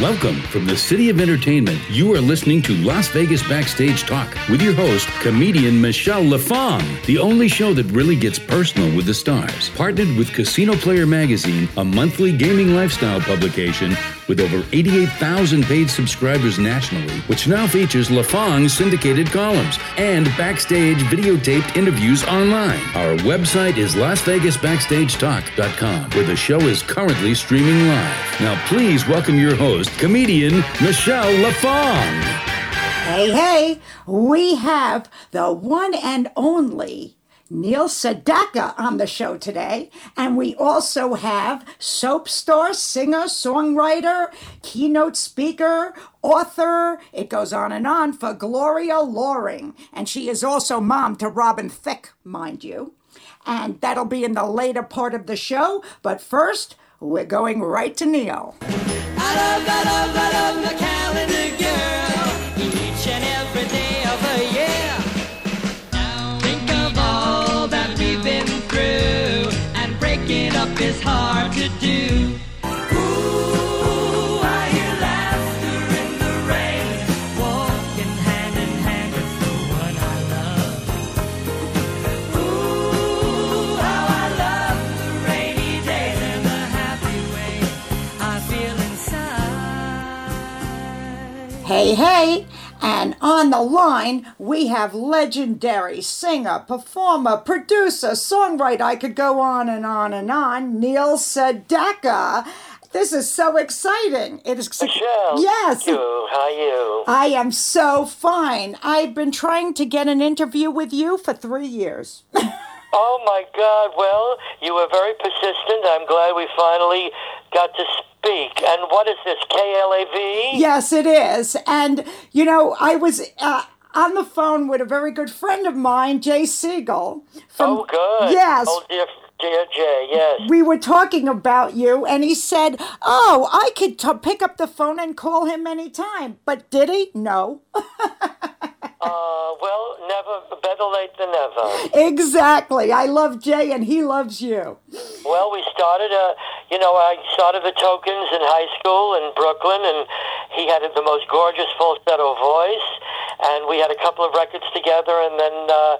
Welcome from the City of Entertainment. You are listening to Las Vegas Backstage Talk with your host, comedian Michele LaFong, the only show that really gets personal with the stars. Partnered with Casino Player Magazine, a monthly gaming lifestyle publication with over 88,000 paid subscribers nationally, which now features LaFong's syndicated columns and backstage videotaped interviews online. Our website is LasVegasBackstageTalk.com, where the show is currently streaming live. Now, please welcome your host, comedian Michele LaFong. Hey, hey, we have the one and only Neil Sedaka on the show today. And we also have soap star, singer, songwriter, keynote speaker, author. It goes on and on for Gloria Loring. And she is also mom to Robin Thicke, mind you. And that'll be in the later part of the show. But first, we're going right to Neil. I love, I love, I love calendar girl each and every day of the year. Think of all that we've been through, and breaking up is hard to do. Hey, hey! And on the line, we have legendary singer, performer, producer, songwriter. I could go on and on and on. Neil Sedaka. This is so exciting. It is Michele. Yes. Thank you. How are you? I am so fine. I've been trying to get an interview with you for three years. Oh my God. Well, you were very persistent. I'm glad we finally got to speak. And what is this? KLAV? yes, it is. And, you know, I was uh, on the phone with a very good friend of mine, Jay Siegel. From, Oh, good. Yes. Oh, dear, dear Jay. Yes. we were talking about you, and he said, "Oh, I could t- pick up the phone and call him anytime." But did he? No. Uh, well, never better late than never. exactly. I love Jay, and he loves you. Well, we started, uh, you know, I started the Tokens in high school in Brooklyn, and he had the most gorgeous falsetto voice, and we had a couple of records together, and then uh,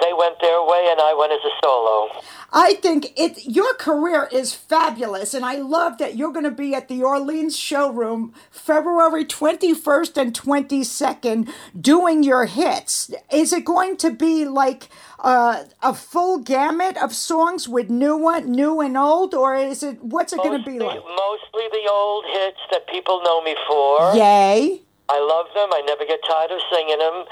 they went their way, and I went as a solo. I think it. Your career is fabulous, and I love that you're going to be at the Orleans showroom February 21st and 22nd doing your hits. Is it going to be like uh, a full gamut of songs with new one, new and old, or is it? What's it going to be like? Mostly the old hits that people know me for. Yay! I love them. I never get tired of singing them.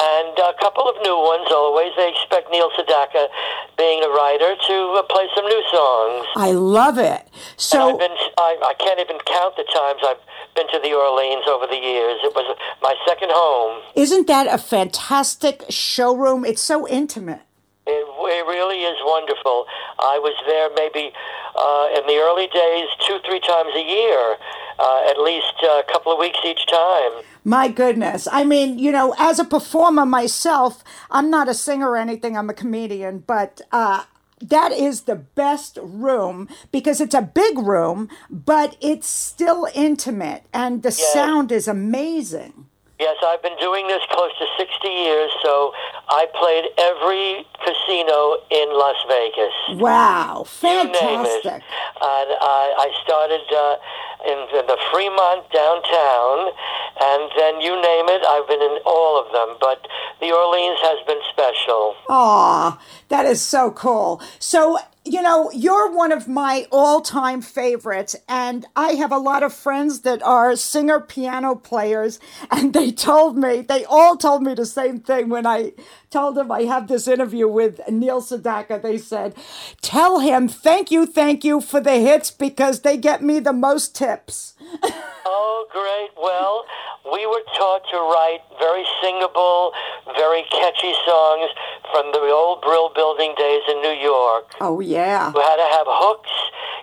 And a couple of new ones always. They expect Neil Sedaka, being a writer, to uh, play some new songs. I love it. And So I've been, I, I can't even count the times I've been to the Orleans over the years. It was my second home. isn't that a fantastic showroom? It's so intimate. It, it really is wonderful. I was there maybe uh, in the early days two, three times a year, uh, at least a couple of weeks each time. My goodness. I mean, you know, as a performer myself, I'm not a singer or anything, I'm a comedian, but uh, that is the best room because it's a big room, but it's still intimate and the sound is amazing. Yes, I've been doing this close to 60 years, so I played every casino in Las Vegas. Wow, fantastic. And I, I started uh, in, the, the Fremont downtown, and then you name it, I've been in all of them. But the Orleans has been special. Aw, that is so cool. So, you know, you're one of my all time favorites, and I have a lot of friends that are singer piano players, and they told me, they all told me the same thing when I told them I have this interview with Neil Sedaka. They said, Tell him thank you, thank you for the hits because they get me the most tips. Oh, great. Well, we were taught to write very singable, very catchy songs from the old Brill Building days in New York. Oh, yeah. You had to have hooks.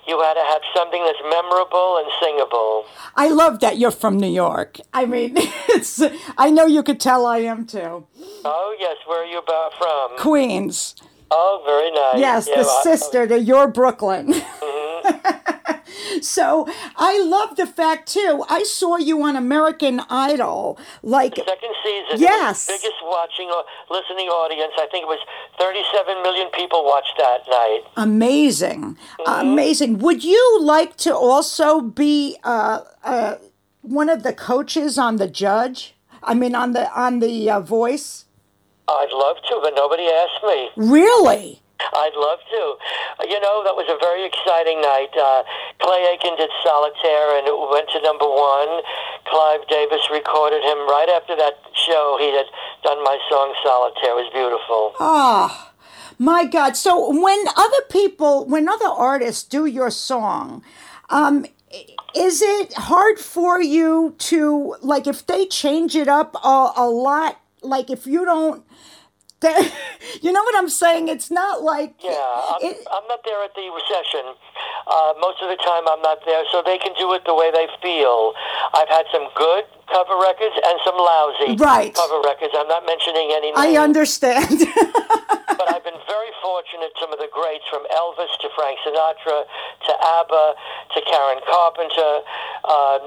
You had to have something that's memorable and singable. I love that you're from New York. I mean, it's, I know you could tell I am too. Oh, yes. Where are you about from? Queens. Oh, very nice. Yes, Yeah, the I- sister to your Brooklyn. So I love the fact too. I saw you on American Idol, like Second season. Yes. The biggest watching or listening audience. I think it was 37 million people watched that night. amazing, Mm-hmm. amazing. Would you like to also be uh, uh, one of the coaches on the Judge? I mean, on the on the uh, Voice. I'd love to, but nobody asked me. Really? I'd love to. You know, that was a very exciting night. Uh, Clay Aiken did Solitaire, and it went to number one. Clive Davis recorded him right after that show. He had done my song Solitaire. It was beautiful. Ah, my God. So when other people, when other artists do your song, um, is it hard for you to, like, if they change it up a, a lot, like, if you don't, you know what I'm saying? It's not like. Yeah, I'm, it- I'm not there at the recession. Uh, most of the time, I'm not there, so they can do it the way they feel. I've had some good cover records and some lousy Right. cover records. I'm not mentioning any names. I understand. but I've been very fortunate. Some of the greats, from Elvis to Frank Sinatra to ABBA to Karen Carpenter uh,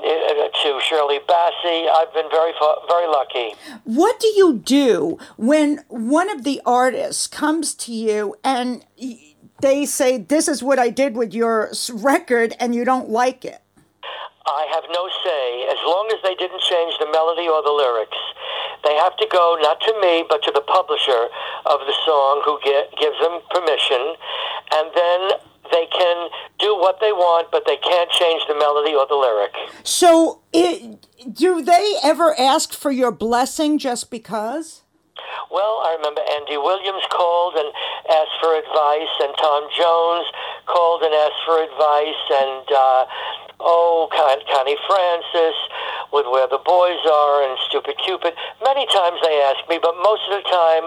to Shirley Bassey. I've been very, very lucky. what do you do when one of the artists comes to you and they say, This is what I did with your record, and you don't like it? I have no say as long as they didn't change the melody or the lyrics. They have to go not to me but to the publisher of the song who get, gives them permission, and then they can do what they want, but they can't change the melody or the lyric. So, it, do they ever ask for your blessing just because? Well, I remember Andy Williams called and asked for advice, and Tom Jones called and asked for advice, and uh, oh, Con- Connie Francis with Where the Boys Are and Stupid Cupid. Many times they ask me, but most of the time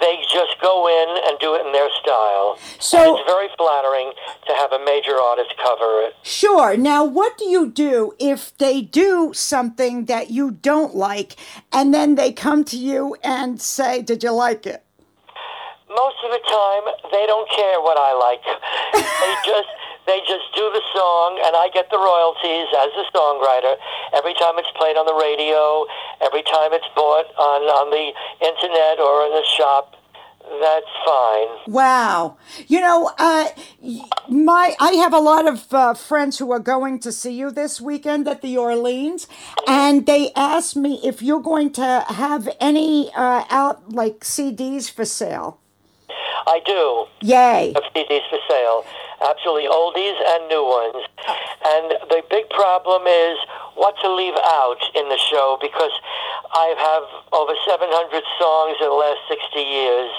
they just go in and do it in their style. So- and it's very flattering to have a major artist cover it. Sure. Now, what do you do if they do something that you don't like and then they come to you and say, Did you like it? most of the time they don't care what I like. they just they just do the song and I get the royalties as a songwriter every time it's played on the radio, every time it's bought on on the internet or in the shop. That's fine. Wow. You know, uh, my I have a lot of uh, friends who are going to see you this weekend at the Orleans, and they asked me if you're going to have any uh, out like CDs for sale. I do. Yay. of CDs for sale. Absolutely, oldies and new ones. And the big problem is what to leave out in the show because I have over 700 songs in the last 60 years.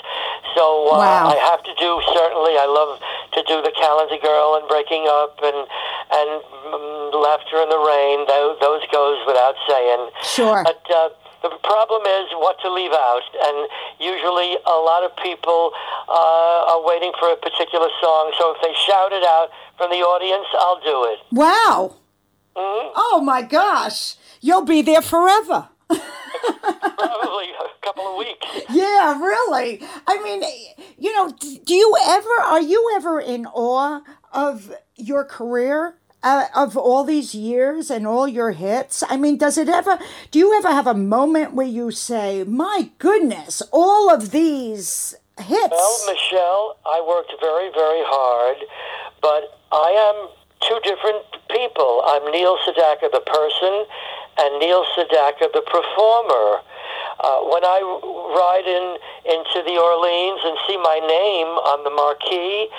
So uh, Wow. I have to do certainly. I love to do the Calendar Girl and Breaking Up and and mm, Laughter in the Rain. Those, those goes without saying. Sure. But uh, the problem is what to leave out, and usually a lot of people uh, are waiting for a particular song. So if they shout it out from the audience, I'll do it. Wow. Oh my gosh. You'll be there forever. Probably a couple of weeks. Yeah, really. I mean, you know, do you ever, are you ever in awe of your career? Uh, of all these years and all your hits? I mean, does it ever, do you ever have a moment where you say, my goodness, all of these hits? Well, Michele, I worked very, very hard, but I am two different people. I'm Neil Sedaka, the person, and Neil Sedaka, the performer. Uh, when I ride in into the Orleans and see my name on the marquee,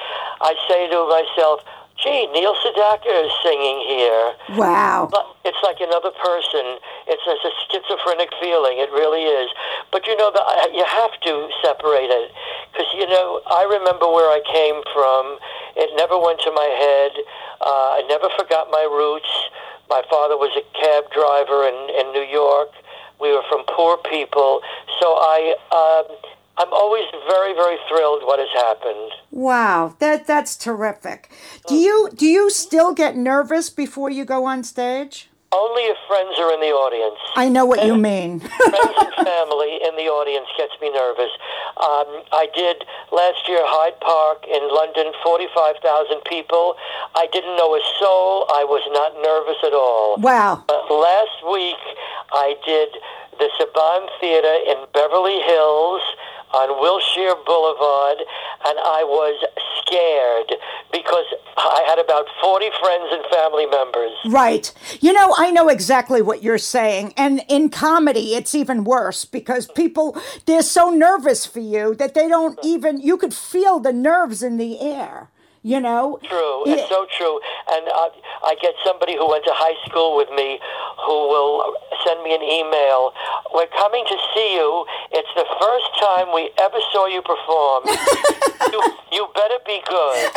I say to myself, "Gee, Neil Sedaka is singing here." wow. But it's like another person. It's, it's a schizophrenic feeling. It really is. But you know, the, you have to separate it because you know I remember where I came from. It never went to my head. Uh, I never forgot my roots. My father was a cab driver in, in New York. We were from poor people, so I. Um, I'm always very, very thrilled what has happened. Wow. That, that's terrific. Do you, do you still get nervous before you go on stage? Only if friends are in the audience. I know what you mean. friends and family in the audience gets me nervous. Um, I did last year Hyde Park in London, 45,000 people. I didn't know a soul. I was not nervous at all. wow. Uh, last week, I did the Saban Theater in Beverly Hills on Wilshire Boulevard, and I was scared because I had about 40 friends and family members. Right. You know, I know exactly what you're saying. And in comedy, it's even worse because people, they're so nervous for you that they don't even, you could feel the nerves in the air, you know? True, Yeah. it's so true. And uh, I get somebody who went to high school with me who will send me an email. We're coming to see you. It's the first time we ever saw you perform. you, you better be good.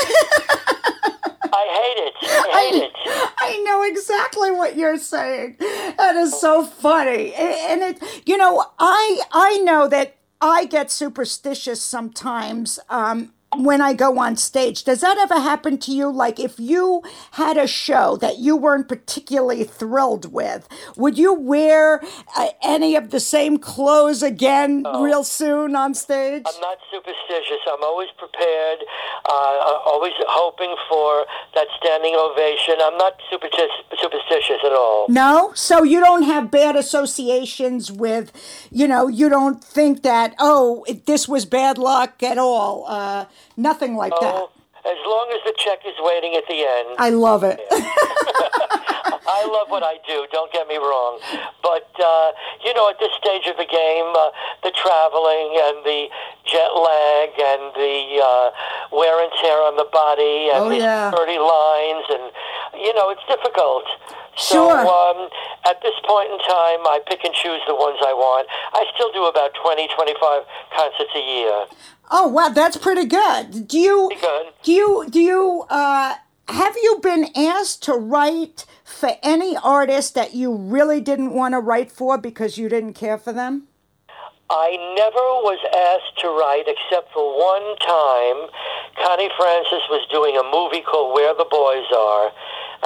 I hate it. I hate it. I know exactly what you're saying. That is so funny. And it you know, I I know that I get superstitious sometimes um when I go on stage. Does that ever happen to you like if you had a show that you weren't particularly thrilled with, would you wear uh, any of the same clothes again real soon on stage? I'm not superstitious. I'm always prepared, uh, always hoping for that standing ovation. I'm not superstitious, superstitious at all. No? So you don't have bad associations with, you know, you don't think that, oh, it- this was bad luck at all. Uh, nothing like that. Oh, as long as the check is waiting at the end. I love it. I love what I do. Don't get me wrong, but uh, you know, at this stage of the game, uh, the traveling and the jet lag and the uh, wear and tear on the body and Oh, the yeah. dirty lines, and you know, it's difficult. Sure. So um, at this point in time, I pick and choose the ones I want. I still do about 20, 25 concerts a year. oh, wow, that's pretty good. Do you, Pretty good. do you, do you, uh, have you been asked to write for any artist that you really didn't want to write for because you didn't care for them? I never was asked to write except for one time. Connie Francis was doing a movie called Where the Boys Are,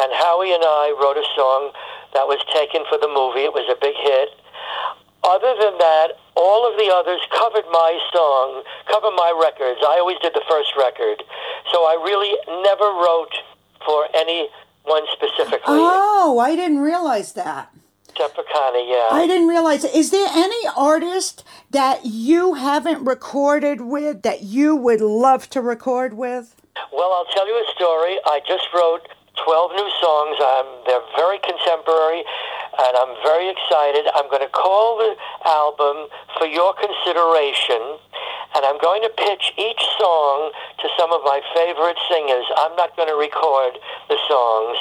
and Howie and I wrote a song that was taken for the movie. It was a big hit. Other than that, all of the others covered my song, covered my records. I always did the first record. So I really never wrote for anyone specifically, Oh, I didn't realize that. except yeah. I didn't realize. Is there any artist that you haven't recorded with that you would love to record with? Well, I'll tell you a story. I just wrote 12 new songs. Um, they're very contemporary, and I'm very excited. I'm going to call the album For Your Consideration, and I'm going to pitch each song to some of my favorite singers. I'm not going to record the songs.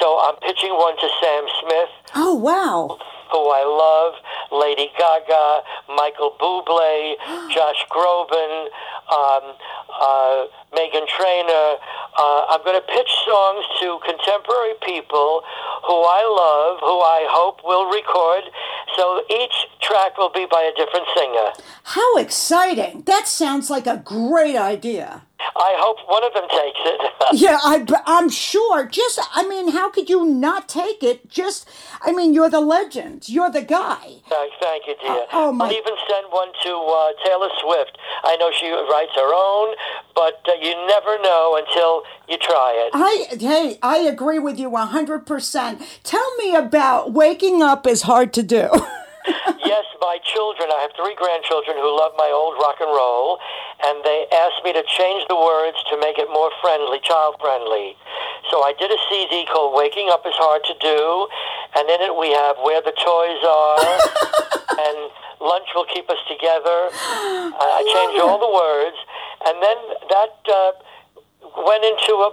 So I'm pitching one to Sam Smith, Oh, wow. who I love, Lady Gaga, Michael Bublé, Josh Groban, um, uh, Meghan Trainor. Uh, I'm going to pitch songs to contemporary people who I love, who I hope will record. So each track will be by a different singer. How exciting. That sounds like a great idea. I hope one of them takes it. Yeah, I, I'm sure. Just, I mean, how could you not take it? Just, I mean, you're the legend. You're the guy. Thank, thank you, dear. Oh, my- I'll even send one to uh, Taylor Swift. I know she writes her own, but uh, you never know until you try it. I, hey, I agree with you 100%. Tell me about waking up is hard to do. yes, my children, I have three grandchildren who love my old rock and roll, and they asked me to change the words to make it more friendly, child friendly. So I did a CD called Waking Up is Hard to Do, and in it we have Where the Toys Are and Lunch Will Keep Us Together. I I changed all the words, and then that. Uh, went into a,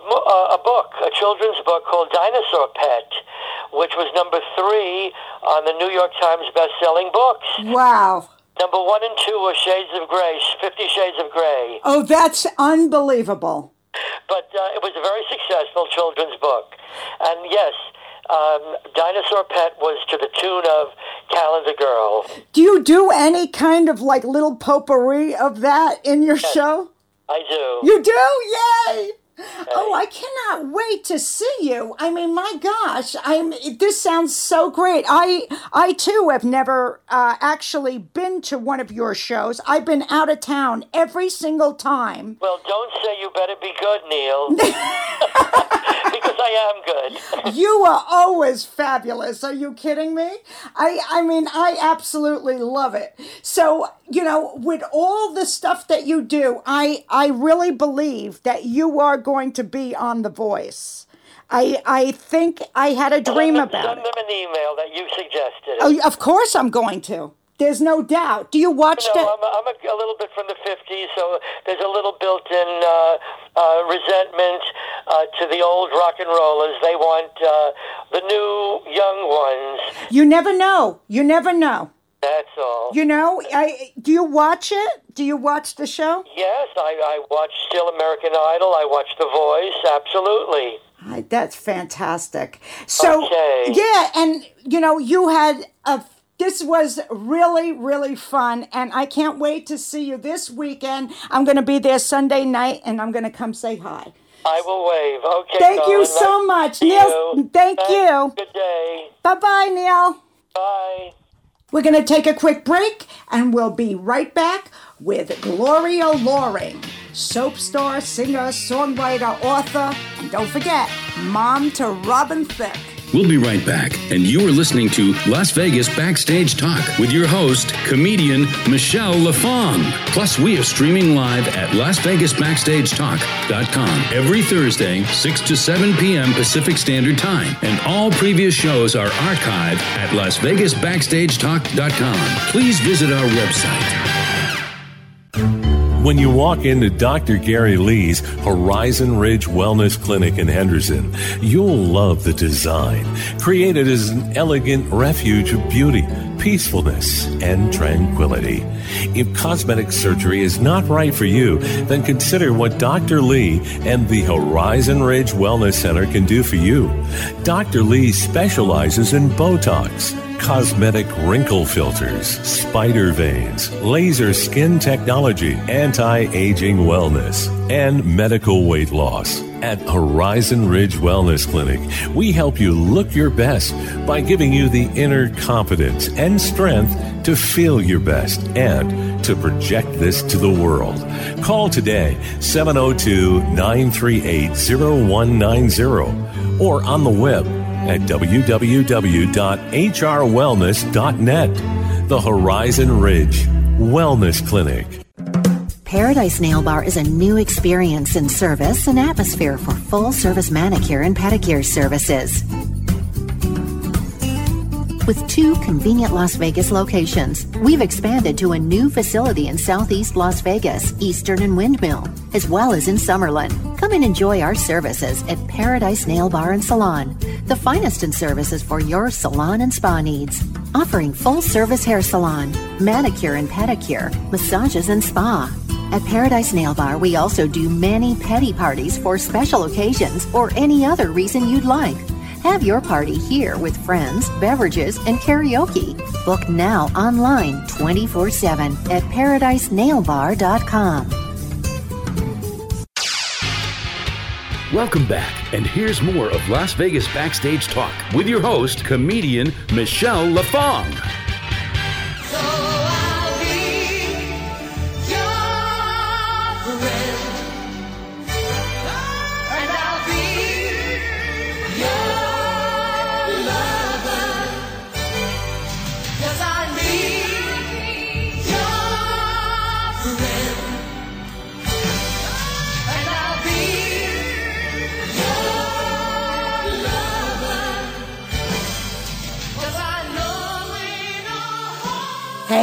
a book, a children's book called Dinosaur Pet, which was number three on the New York Times best-selling books. wow. Number one and two were Shades of Grey, Fifty Shades of Grey. Oh, that's unbelievable. But uh, it was a very successful children's book. And yes, um, Dinosaur Pet was to the tune of Calendar Girl. Do you do any kind of like little potpourri of that in your show? I do. You do? Yay! Oh, I cannot wait to see you. I mean, my gosh, I'm. This sounds so great. I, I too have never uh, actually been to one of your shows. I've been out of town every single time. Well, don't say you better be good, Neil. because I am good. You are always fabulous. Are you kidding me? I, I mean, I absolutely love it. So, you know, with all the stuff that you do, I, I really believe that you are going to be on The Voice. I, I think I had a dream send them, about send it. them an email that you suggested. Oh, of course I'm going to. There's no doubt. Do you watch No, that? I'm, I'm a, a little bit from the 50s, so there's a little built-in uh, uh, resentment uh, to the old rock and rollers. They want uh, the new young ones. You never know. You never know. That's all. You know, I do you watch it? Do you watch the show? yes, I, I watch still American Idol. I watch The Voice. Absolutely. That's fantastic. So Okay. yeah, and you know, you had a this was really really fun and I can't wait to see you this weekend. I'm going to be there Sunday night and I'm going to come say hi. I will wave. Okay. Thank you so Nice much, Neil. you. Thank Thanks. you. Good day. Bye-bye, Neil. Bye. We're going to take a quick break and we'll be right back with Gloria Loring, soap star, singer, songwriter, author, and don't forget, mom to Robin Thicke. We'll be right back, and you are listening to Las Vegas Backstage Talk with your host, comedian Michele LaFong. Plus, we are streaming live at LasVegasBackstageTalk.com every Thursday, 6 to 7 p.m. Pacific Standard Time, and all previous shows are archived at LasVegasBackstageTalk.com. Please visit our website. When you walk into Dr. Gary Lee's Horizon Ridge Wellness Clinic in Henderson, you'll love the design, created as an elegant refuge of beauty, peacefulness, and tranquility. If cosmetic surgery is not right for you, then consider what Dr. Lee and the Horizon Ridge Wellness Center can do for you. Dr. Lee specializes in Botox cosmetic wrinkle filters, spider veins, laser skin technology, anti aging wellness, and medical weight loss. At Horizon Ridge Wellness Clinic, we help you look your best by giving you the inner confidence and strength to feel your best and to project this to the world. Call today 702 938 0190 or on the web at www.hrwellness.net. The Horizon Ridge Wellness Clinic. Paradise Nail Bar is a new experience in service and atmosphere for full service manicure and pedicure services. With two convenient Las Vegas locations, we've expanded to a new facility in southeast Las Vegas, Eastern and Windmill, as well as in Summerlin. Come and enjoy our services at Paradise Nail Bar and Salon, the finest in services for your salon and spa needs. Offering full service hair salon, manicure and pedicure, massages and spa. At Paradise Nail Bar, we also do many petty parties for special occasions or any other reason you'd like. Have your party here with friends, beverages, and karaoke. Book now online 24 7 at paradisenailbar.com. Welcome back, and here's more of Las Vegas Backstage Talk with your host, comedian Michele LaFong.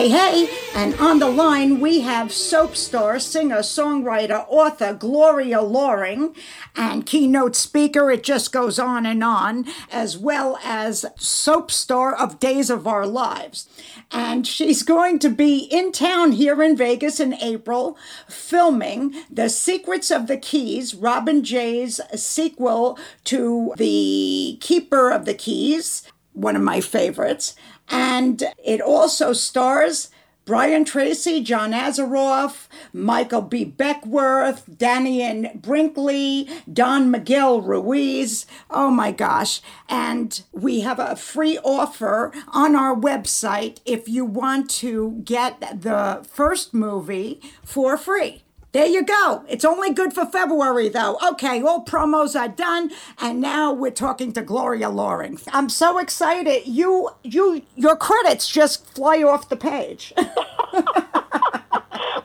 Hey, hey, and on the line we have soap star, singer, songwriter, author Gloria Loring, and keynote speaker, it just goes on and on, as well as soap star of Days of Our Lives. And she's going to be in town here in Vegas in April filming The Secrets of the Keys, Robin Jay's sequel to The Keeper of the Keys, one of my favorites. And it also stars Brian Tracy, John Assaraf, Michael B. Beckwith, Dannion Brinkley, Don Miguel Ruiz. Oh my gosh. And we have a free offer on our website if you want to get the first movie for free. There you go. It's only good for February, though. Okay, all promos are done, and now we're talking to Gloria Loring. I'm so excited. You, you, your credits just fly off the page.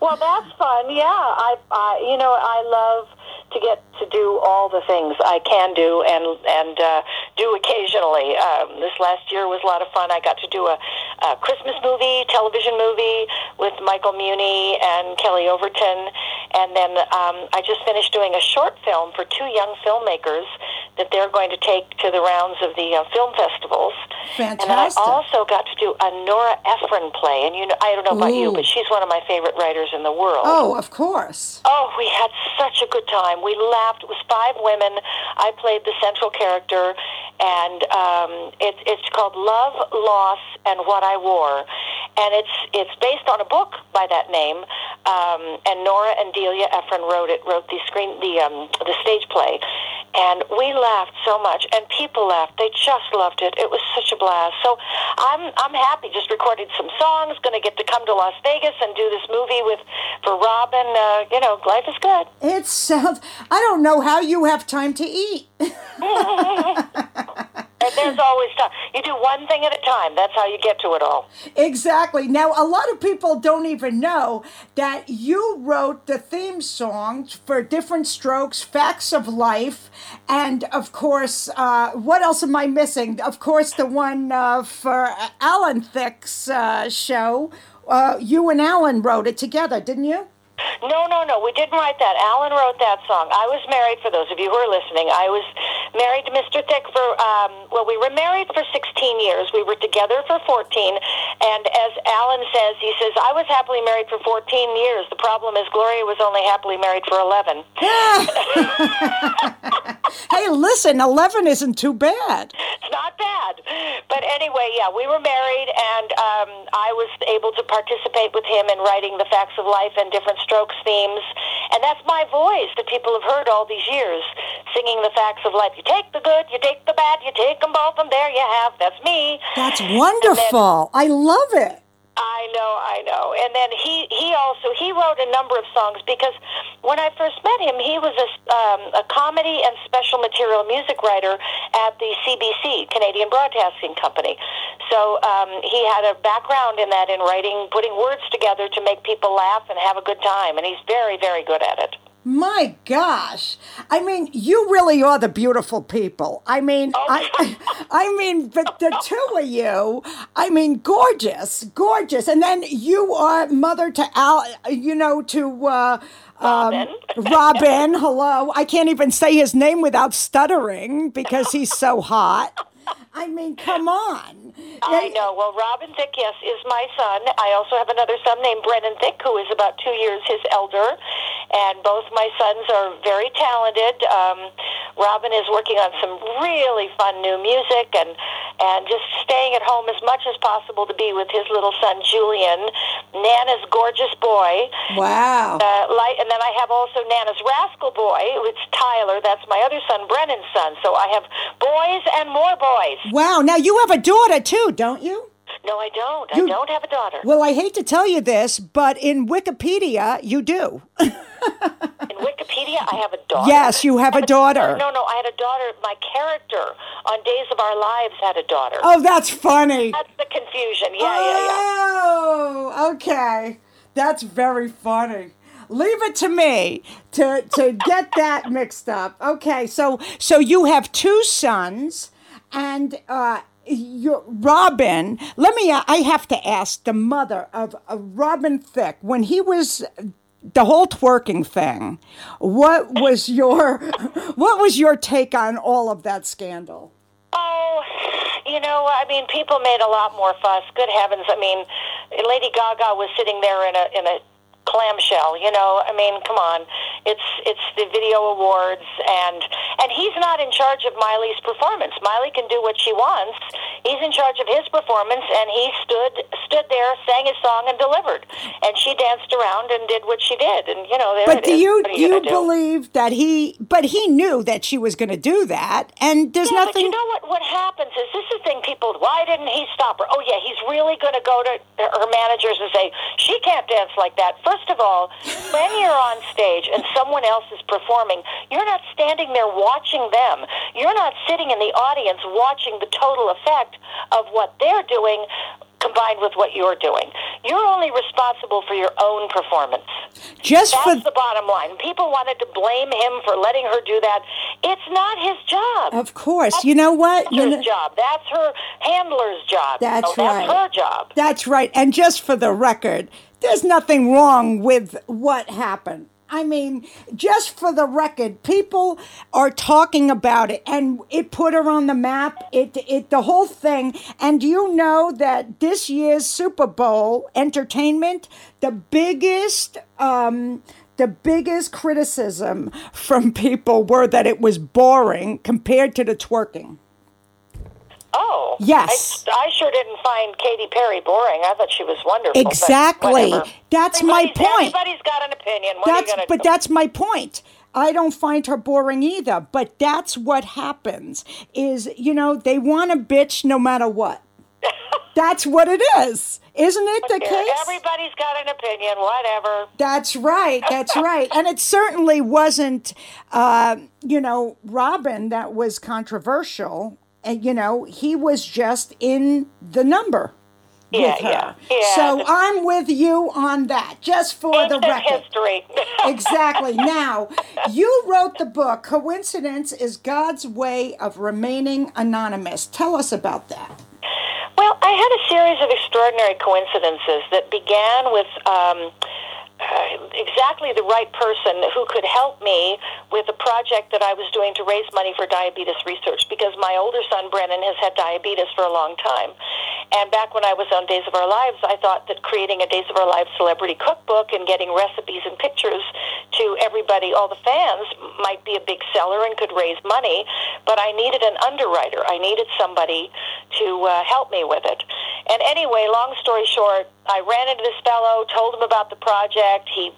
Well, that's fun. Yeah, I, I, you know, I love to get to do all the things I can do and and uh, do occasionally. Um, this last year was a lot of fun. I got to do a, a Christmas movie, television movie with Michael Muhney and Kelly Overton, and then um, I just finished doing a short film for two young filmmakers that they're going to take to the rounds of the uh, film festivals. Fantastic. And then I also got to do a Nora Ephron play, and you know, I don't know about you, but she's one of my favorite writers in the world. Oh, of course. Oh, we had such a good time. We laughed. It was five women. I played the central character, and um, it, it's called Love, Loss, and What I Wore, and it's it's based on a book by that name. Um, and Nora and Delia Ephron wrote it, wrote the screen, the um, the stage play, and we laughed so much, and people laughed. They just loved it. It was such a blast. So I'm I'm happy. Just recorded some songs. Going to get to come to Las Vegas and do this movie with for Robin. Uh, you know, life is good. It sounds. I don't know how you have time to eat. And there's always time. You do one thing at a time. That's how you get to it all. Exactly. Now, a lot of people don't even know that you wrote the theme songs for Diff'rent Strokes, Facts of Life, and of course, uh, what else am I missing? Of course, the one uh, for Alan Thicke's uh, show. Uh, you and Alan wrote it together, didn't you? No, no, no. We didn't write that. Alan wrote that song. I was married, for those of you who are listening, I was married to Mr. Thicke for, um, well, we were married for 16 years. We were together for 14. And as Alan says, he says, I was happily married for 14 years. The problem is Gloria was only happily married for 11. Hey, listen, 11 isn't too bad. It's not bad. But anyway, yeah, we were married, and um, I was able to participate with him in writing the Facts of Life and Diff'rent Strokes themes. And that's my voice that people have heard all these years, singing the Facts of Life. You take the good, you take the bad, you take them both, and there you have. That's me. That's wonderful. I love it. I know, I know. And then he he also he wrote a number of songs because when I first met him, he was a um, a comedy and special material music writer at the CBC Canadian Broadcasting Company. So um, he had a background in that in writing, putting words together to make people laugh and have a good time, and he's very very good at it. My gosh. I mean, you really are the beautiful people. I mean, I I mean, but the two of you, I mean, gorgeous, gorgeous. And then you are mother to Al, you know, to uh Robin. Robin, hello. I can't even say his name without stuttering because he's so hot. I mean, come on. I know. Well, Robin Thicke, yes, is my son. I also have another son named Brennan Thicke, who is about two years his elder. And both my sons are very talented. Um, Robin is working on some really fun new music and, and just staying at home as much as possible to be with his little son, Julian, Nana's gorgeous boy. Wow. Uh, like, and then I have also Nana's rascal boy. It's Tyler. That's my other son, Brennan's son. So I have boys and more boys. Wow. Now you have a daughter too, don't you? No, I don't. You- I don't have a daughter. Well, I hate to tell you this, but in Wikipedia, you do. In Wikipedia, I have a daughter. Yes, you have a daughter. No, no, I had a daughter. My character on Days of Our Lives had a daughter. Oh, that's funny. That's the confusion. Yeah, yeah, yeah. Oh, okay. That's very funny. Leave it to me to to get that mixed up. Okay, so so you have two sons, and uh, your Robin. Let me. I have to ask the mother of, of Robin Thicke when he was the whole twerking thing. What was your what was your take on all of that scandal? Oh, you know, I mean, people made a lot more fuss. Good heavens! I mean, Lady Gaga was sitting there in a in a clamshell. You know, I mean, come on. It's it's the video awards, and and he's not in charge of Miley's performance. Miley can do what she wants. He's in charge of his performance, and he stood stood there, sang his song, and delivered. And she danced around and did what she did. And you know, But do is. you do you do? believe that he? But he knew that she was going to do that, and there's Yeah, but nothing. you know what? What happens is this is the thing. People, why didn't he stop her? Oh yeah, he's really going to go to her managers and say she can't dance like that. First of all, when you're on stage and someone else is performing, you're not standing there watching them. You're not sitting in the audience watching the total effect of what they're doing combined with what you're doing. You're only responsible for your own performance. just for That's the bottom line. People wanted to blame him for letting her do that. It's not his job. of course, you know what? You That's know, her job. That's her handler's job. That's So right. That's her job. That's right. And just for the record, there's nothing wrong with what happened. I mean, just for the record, people are talking about it, and it put her on the map. It, it, the whole thing. And you know that this year's Super Bowl entertainment, the biggest, um, the biggest criticism from people were that it was boring compared to the twerking. Oh. Yes. I, I sure didn't find Katy Perry boring. I thought she was wonderful. Exactly. That's my point. Everybody's got an opinion. What are That's you going to but that's my point. I don't find her boring either, but that's what happens. Is you know they want a bitch no matter what. that's what it is, isn't it the case? Everybody's got an opinion. Whatever. That's right. That's right. And it certainly wasn't, uh, you know, Robin that was controversial. And, you know, he was just in the number Yeah, yeah, yeah. So I'm with you on that, just for the Ancient record. history. exactly. Now, you wrote the book, Coincidence is God's Way of Remaining Anonymous. Tell us about that. Well, I had a series of extraordinary coincidences that began with um, exactly the right person who could help me with a project that I was doing to raise money for diabetes research because my older son, Brennan, has had diabetes for a long time. And back when I was on Days of Our Lives, I thought that creating a Days of Our Lives celebrity cookbook and getting recipes and pictures to everybody, all the fans, might be a big seller and could raise money. But I needed an underwriter. I needed somebody to uh, help me with it. And anyway, long story short, I ran into this fellow, told him about the project. He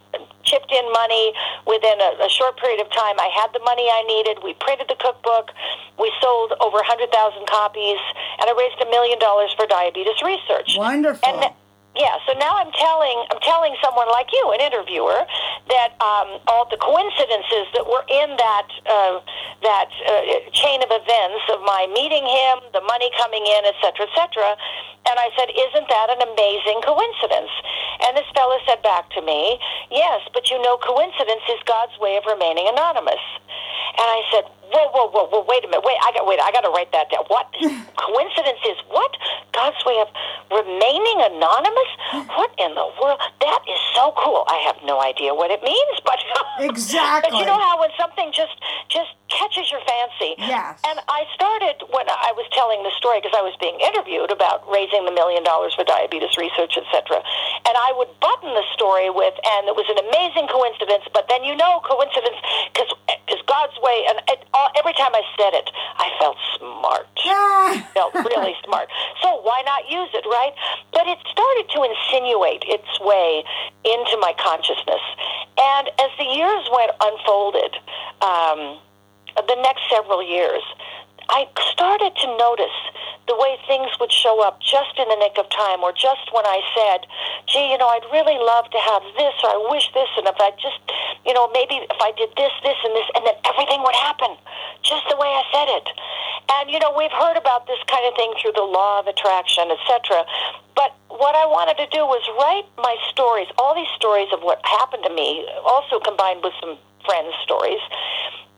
chipped in money within a, a short period of time. I had the money I needed. We printed the cookbook. We sold over 100,000 copies, and I raised a million dollars for diabetes research. Wonderful. And yeah, so now I'm telling I'm telling someone like you, an interviewer, that um, all the coincidences that were in that uh, that uh, chain of events of my meeting him, the money coming in, et cetera, et cetera. And I said, "Isn't that an amazing coincidence?" And this fellow said back to me, "Yes, but you know, coincidence is God's way of remaining anonymous." And I said, "Whoa, whoa, whoa, whoa! Wait a minute! Wait, I got wait. I got to write that down. What coincidence is what? God's way of remaining anonymous? What in the world? That is so cool. I have no idea what it means, but Exactly. But you know how when something just just catches your fancy. Yes. And I started when I was telling the story because I was being interviewed about raising the million dollars for diabetes research, etc. And I would button the story with, and it was an amazing coincidence. But then you know, coincidence because God's way. And it, all, every time I said it, I felt smart. Ah. felt really smart. So why not use it, right? But it started to insinuate its way into my consciousness. And as the years went unfolded, um, the next several years, I started to notice the way things would show up just in the nick of time, or just when I said, gee, you know, I'd really love to have this, or I wish this, and if I just, you know, maybe if I did this, this, and this, and then everything would happen just the way I said it. And, you know, we've heard about this kind of thing through the law of attraction, etc. But what I wanted to do was write my stories, all these stories of what happened to me, also combined with some friends' stories,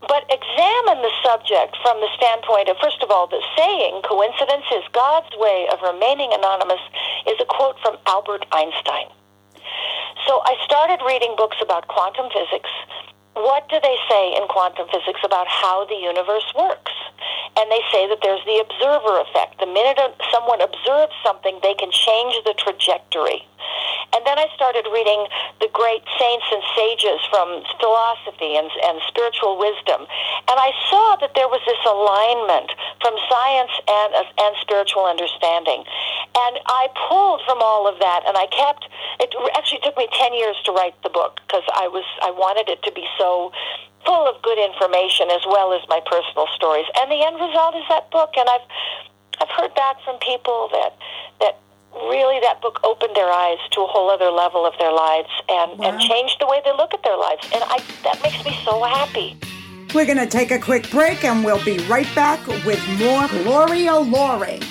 but examine the subject from the standpoint of, first of all, the saying, coincidence is God's way of remaining anonymous, is a quote from Albert Einstein. So I started reading books about quantum physics. What do they say in quantum physics about how the universe works? And they say that there's the observer effect. The minute someone observes something, they can change the trajectory. And then I started reading the great saints and sages from philosophy and, and spiritual wisdom. And I saw that there was this alignment from science and, and spiritual understanding. And I pulled from all of that, and I kept, it actually took me 10 years to write the book because I was, I wanted it to be so full of good information as well as my personal stories. And the end result is that book. And I've I've heard back from people that that really that book opened their eyes to a whole other level of their lives and, and changed the way they look at their lives. And I that makes me so happy. We're going to take a quick break and we'll be right back with more Gloria Loring.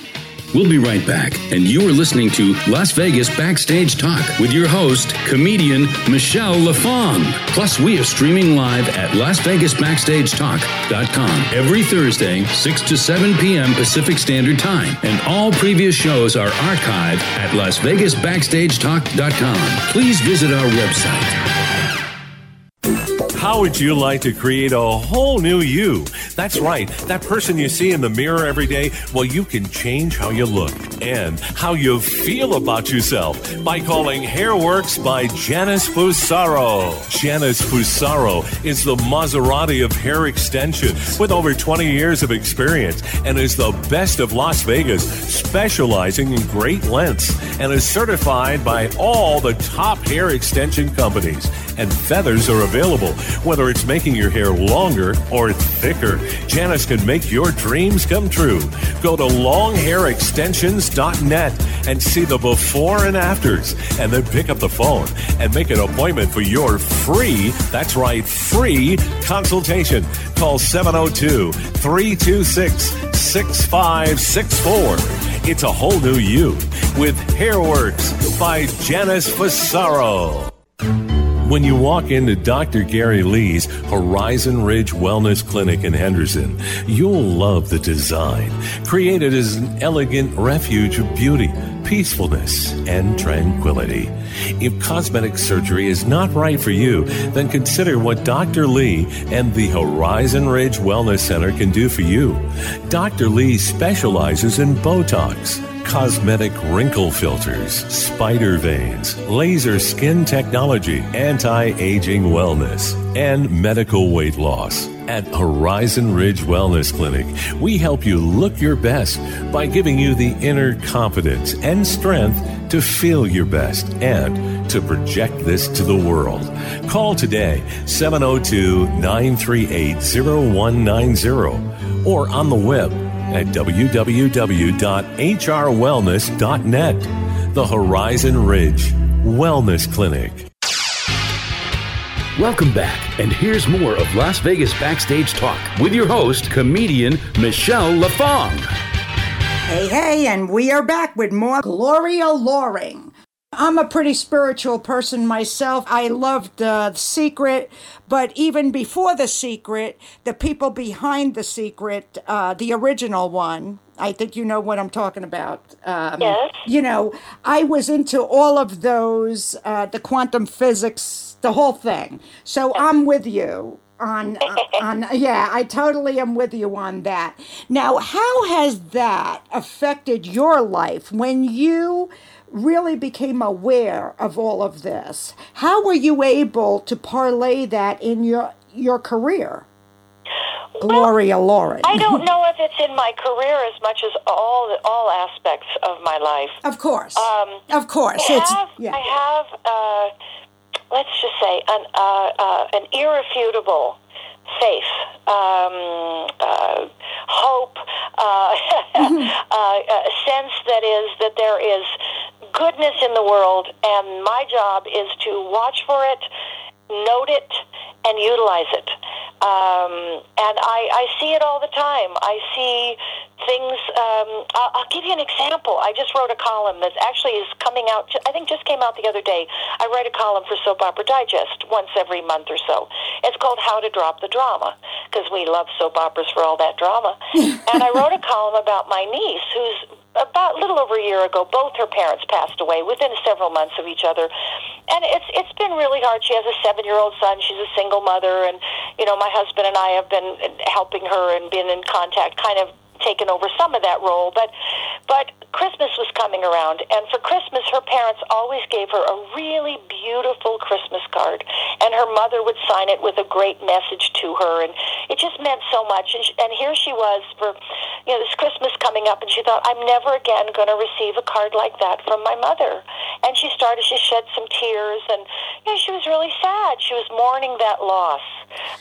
We'll be right back, and you are listening to Las Vegas Backstage Talk with your host, comedian Michele LaFong. Plus, we are streaming live at LasVegasBackstageTalk.com every Thursday, 6 to 7 p.m. Pacific Standard Time, and all previous shows are archived at LasVegasBackstageTalk.com. Please visit our website. How would you like to create a whole new you? That's right, that person you see in the mirror every day. Well, you can change how you look and how you feel about yourself by calling Hairworks by Janice Fusaro. Janice Fusaro is the Maserati of hair extension with over 20 years of experience and is the best of Las Vegas, specializing in great lengths and is certified by all the top hair extension companies. And feathers are available whether it's making your hair longer or thicker, Janice can make your dreams come true. Go to longhairextensions.net and see the before and afters, and then pick up the phone and make an appointment for your free, that's right, free consultation. Call 702 326 6564. It's a whole new you with Hairworks by Janice Fusaro. When you walk into Dr. Gary Lee's Horizon Ridge Wellness Clinic in Henderson, you'll love the design, created as an elegant refuge of beauty, peacefulness, and tranquility. If cosmetic surgery is not right for you, then consider what Dr. Lee and the Horizon Ridge Wellness Center can do for you. Dr. Lee specializes in Botox cosmetic wrinkle filters, spider veins, laser skin technology, anti aging wellness, and medical weight loss. At Horizon Ridge Wellness Clinic, we help you look your best by giving you the inner confidence and strength to feel your best and to project this to the world. Call today 702 938 0190 or on the web at www.hrwellness.net. The Horizon Ridge Wellness Clinic. Welcome back, and here's more of Las Vegas Backstage Talk with your host, comedian Michele LaFong. Hey, hey, and we are back with more Gloria Loring. I'm a pretty spiritual person myself. I loved uh, The Secret, but even before The Secret, the people behind The Secret, uh, the original one, I think you know what I'm talking about. Um, Yes. You know, I was into all of those, uh, the quantum physics, the whole thing. So I'm with you on on yeah i totally am with you on that now how has that affected your life when you really became aware of all of this. How were you able to parlay that in your your career? Gloria Loring I don't know if it's in my career as much as all all aspects of my life. of course. Um, of course. I it's have, yeah. I have, uh, let's just say, an uh, uh, an irrefutable faith, um, uh, hope, uh, uh, a sense that is that there is goodness in the world, and my job is to watch for it, note it, and utilize it. Um, and I, I see it all the time. I see things. Um, I'll, I'll give you an example. I just wrote a column that actually is coming out. I think just came out the other day. I write a column for Soap Opera Digest once every month or so. It's called How to Drop the Drama because we love soap operas for all that drama. and I wrote a column about my niece who's about a little over a year ago, both her parents passed away within several months of each other, and it's it's been really hard. She has a seven year old son. She's a single mother, and you know my husband and I have been helping her and been in contact, kind of taken over some of that role. But but Christmas was coming around, and for Christmas, her parents always gave her a really beautiful Christmas card, and her mother would sign it with a great message to her, and it just meant so much. And, she, and here she was for, you know, this Christmas coming up, and she thought, I'm never again going to receive a card like that from my mother. And she started, she shed some tears, and you know, she was really sad. She was mourning that loss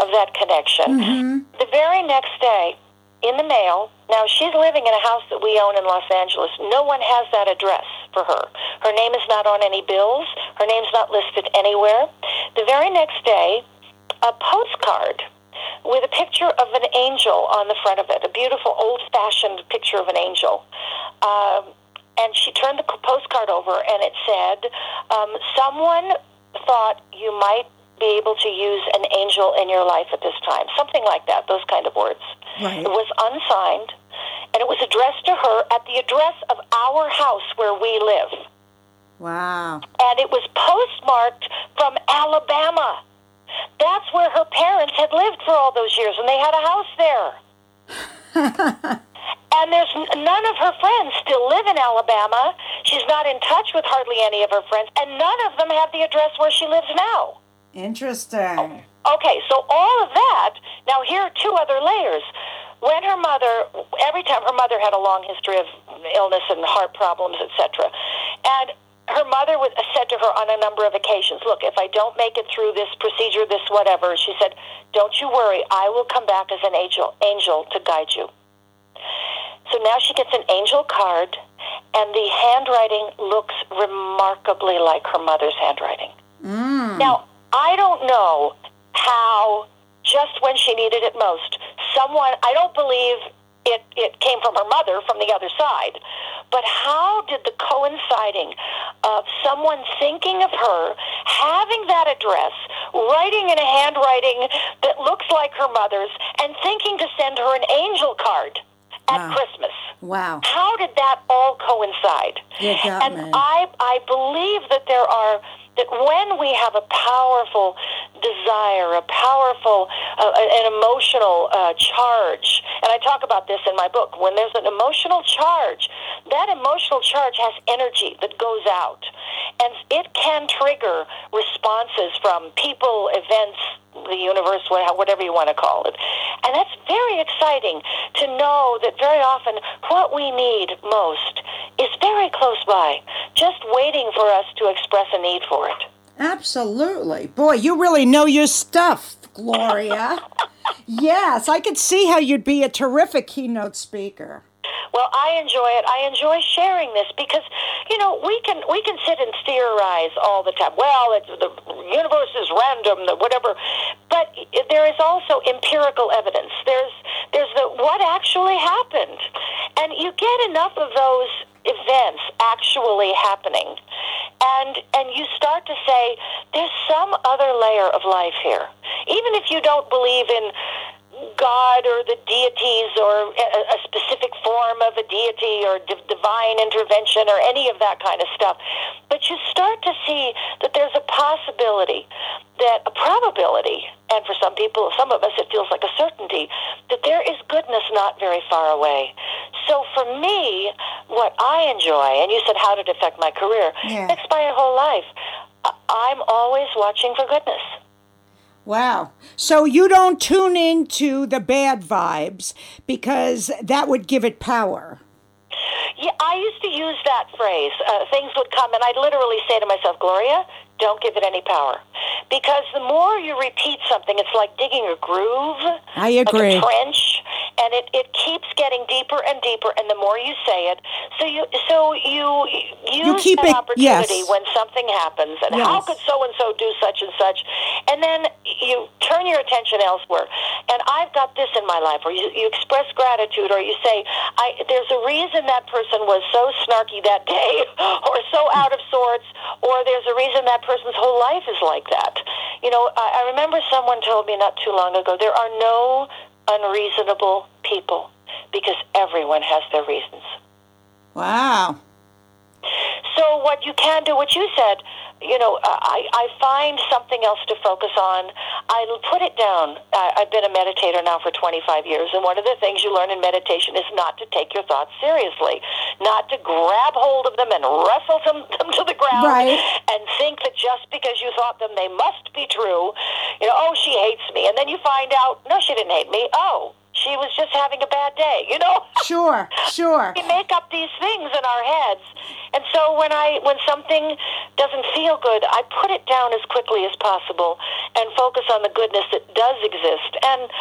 of that connection. Mm-hmm. The very next day, in the mail. Now she's living in a house that we own in Los Angeles. No one has that address for her. Her name is not on any bills. Her name's not listed anywhere. The very next day, a postcard with a picture of an angel on the front of it, a beautiful old-fashioned picture of an angel. Um, and she turned the postcard over, and it said, um, "Someone thought you might be able to use an angel in your life at this time." Something like that. Those kind of words. Right. It was unsigned, and it was addressed to her at the address of our house where we live. Wow. And it was postmarked from Alabama. That's where her parents had lived for all those years, and they had a house there. and there's none of her friends still live in Alabama. She's not in touch with hardly any of her friends, and none of them have the address where she lives now. Interesting. Okay, so all of that. Now here are two other layers. When her mother, every time her mother had a long history of illness and heart problems, etc., and her mother was, said to her on a number of occasions, "Look, if I don't make it through this procedure, this whatever," she said, "Don't you worry, I will come back as an angel, angel to guide you." So now she gets an angel card, and the handwriting looks remarkably like her mother's handwriting. Mm. Now, I don't know how, just when she needed it most, someone, I don't believe it, it came from her mother from the other side, but how did the coinciding of someone thinking of her, having that address, writing in a handwriting that looks like her mother's, and thinking to send her an angel card at Wow. Christmas? Wow. How did that all coincide? And. I, I believe that there are that when we have a powerful desire, a powerful, uh, an emotional uh, charge, and I talk about this in my book. When there's an emotional charge, that emotional charge has energy that goes out, and it can trigger responses from people, events, the universe, whatever you want to call it. And that's very exciting to know that very often what we need most is very close by, just waiting for us to express a need for it. Absolutely. Boy, you really know your stuff, Gloria. yes, I could see how you'd be a terrific keynote speaker. Well, I enjoy it. I enjoy sharing this because, you know, we can we can sit and theorize all the time. Well, it's, the universe is random, the whatever, but there is also empirical evidence. There's there's the what actually happened, and you get enough of those events actually happening, and and you start to say there's some other layer of life here, even if you don't believe in God or the deities or a, specific form of a deity or div- divine intervention or any of that kind of stuff. But you start to see that there's a possibility, that a probability, and for some people, some of us, it feels like a certainty, that there is goodness not very far away. So for me, what I enjoy, and you said how did it affect my career, Yeah. affects my whole life. I'm always watching for goodness. Wow. So you don't tune into the bad vibes because that would give it power. Yeah, I used to use that phrase. Uh, things would come, and I'd literally say to myself, Gloria, don't give it any power. Because the more you repeat something, it's like digging a groove. I agree. Like a trench, and it, it keeps getting deeper and deeper, and the more you say it, so you so you use keep that it- opportunity yes. when something happens, and how could so and so do such and such, and then you turn your attention elsewhere. And I've got this in my life, where you, you express gratitude, or you say, I, "There's a reason that person was so snarky that day, or so out of sorts, or there's a reason that person's whole life is like that." You know, I, I remember someone told me not too long ago, "There are no unreasonable people." Because everyone has their reasons. Wow. So what you can do, what you said, you know, uh, I, I find something else to focus on. I put it down. I, I've been a meditator now for 25 years, and one of the things you learn in meditation is not to take your thoughts seriously, not to grab hold of them and wrestle them, them to the ground Right. and think that just because you thought them, they must be true. You know, oh, she hates me. And then you find out, no, she didn't hate me. Oh, she was just having a bad day, you know? Sure, sure. we make up these things in our heads and so when i when something doesn't feel good i put it down as quickly as possible and focus on the goodness that does exist and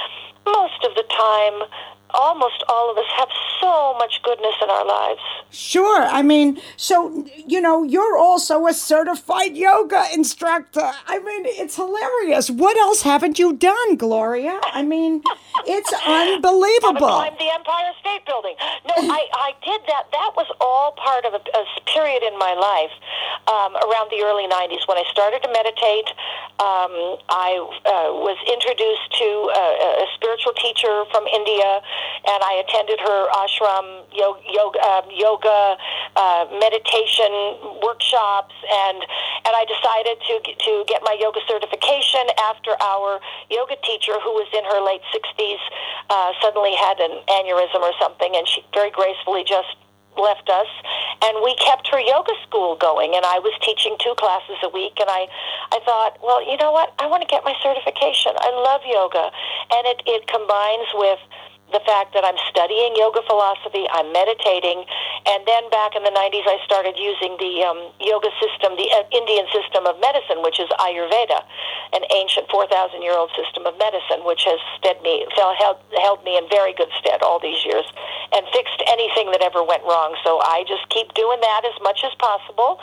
most of the time almost all of us have so much goodness in our lives Sure. I mean, so, you know, you're also a certified yoga instructor. I mean, it's hilarious. What else haven't you done, Gloria? I mean, it's unbelievable. climbed the Empire State Building. No, I, I did that. That was all part of a, a period in my life um, around the early 90s when I started to meditate. Um, I uh, was introduced to a, a spiritual teacher from India, and I attended her ashram yoga, yoga, um, yoga uh, meditation workshops, and and I decided to to get my yoga certification after our yoga teacher, who was in her late 60s, uh, suddenly had an aneurysm or something, and she very gracefully just left us. And we kept her yoga school going and I was teaching two classes a week and I I thought well you know what? I want to get my certification. I love yoga. And it it combines with the fact that I'm studying yoga philosophy, I'm meditating, and then back in the 90s I started using the um, yoga system, the uh, Indian system of medicine, which is Ayurveda, an ancient 4,000 year old system of medicine, which has stead me, held, held me in very good stead all these years and fixed anything that ever went wrong. So I just keep doing that as much as possible.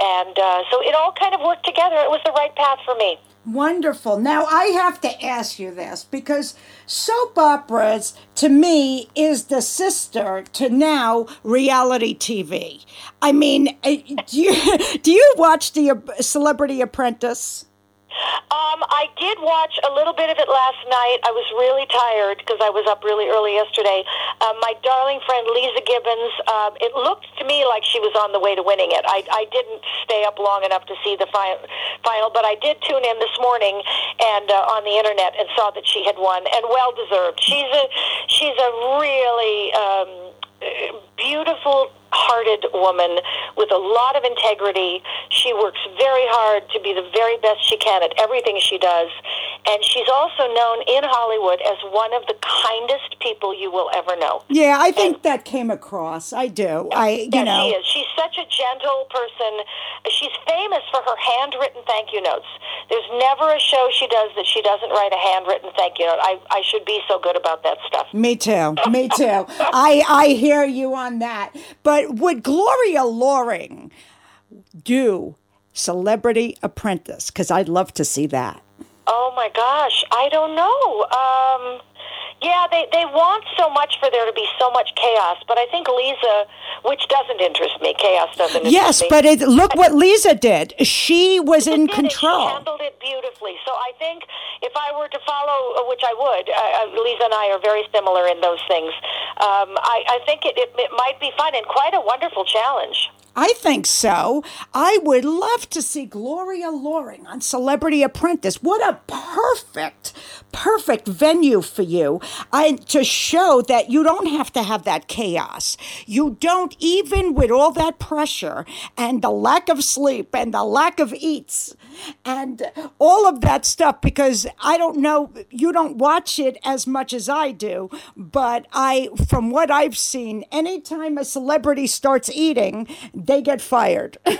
And uh, so it all kind of worked together. It was the right path for me. Wonderful. Now I have to ask you this because soap operas to me is the sister to now reality TV. I mean, uh, do you, do you watch the Celebrity Apprentice? Um, I did watch a little bit of it last night. I was really tired because I was up really early yesterday. Um, my darling friend Leeza Gibbons, um, it looked to me like she was on the way to winning it. I, I didn't stay up long enough to see the fi- final, but I did tune in this morning and uh, on the internet and saw that she had won, and well deserved. She's a she's a really um, uh, beautiful hearted woman with a lot of integrity. She works very hard to be the very best she can at everything she does. And she's also known in Hollywood as one of the kindest people you will ever know. Yeah, I think that came across. I do. I, you yeah, know. she is. She's such a gentle person. She's famous for her handwritten thank you notes. There's never a show she does that she doesn't write a handwritten thank you note. I, I should be so good about that stuff. Me too. Me too. I I hear you on that. But would Gloria Loring do Celebrity Apprentice? Because I'd love to see that. Oh my gosh, I don't know. Um, yeah, they they want so much for there to be so much chaos, but I think Lisa, which doesn't interest me, chaos doesn't. interest Yes, me. Yes, but it, look what Lisa did. She was in control. it. She handled it beautifully. So I think if I were to follow, uh, which I would, uh, uh, Lisa and I are very similar in those things. Um, I, I think it, it, it might be fun and quite a wonderful challenge. I think so. I would love to see Gloria Loring on Celebrity Apprentice. What a perfect, perfect venue for you. I to show that you don't have to have that chaos. You don't even with all that pressure and the lack of sleep and the lack of eats and all of that stuff because I don't know you don't watch it as much as I do, but I from what I've seen, anytime a celebrity starts eating, they get fired. they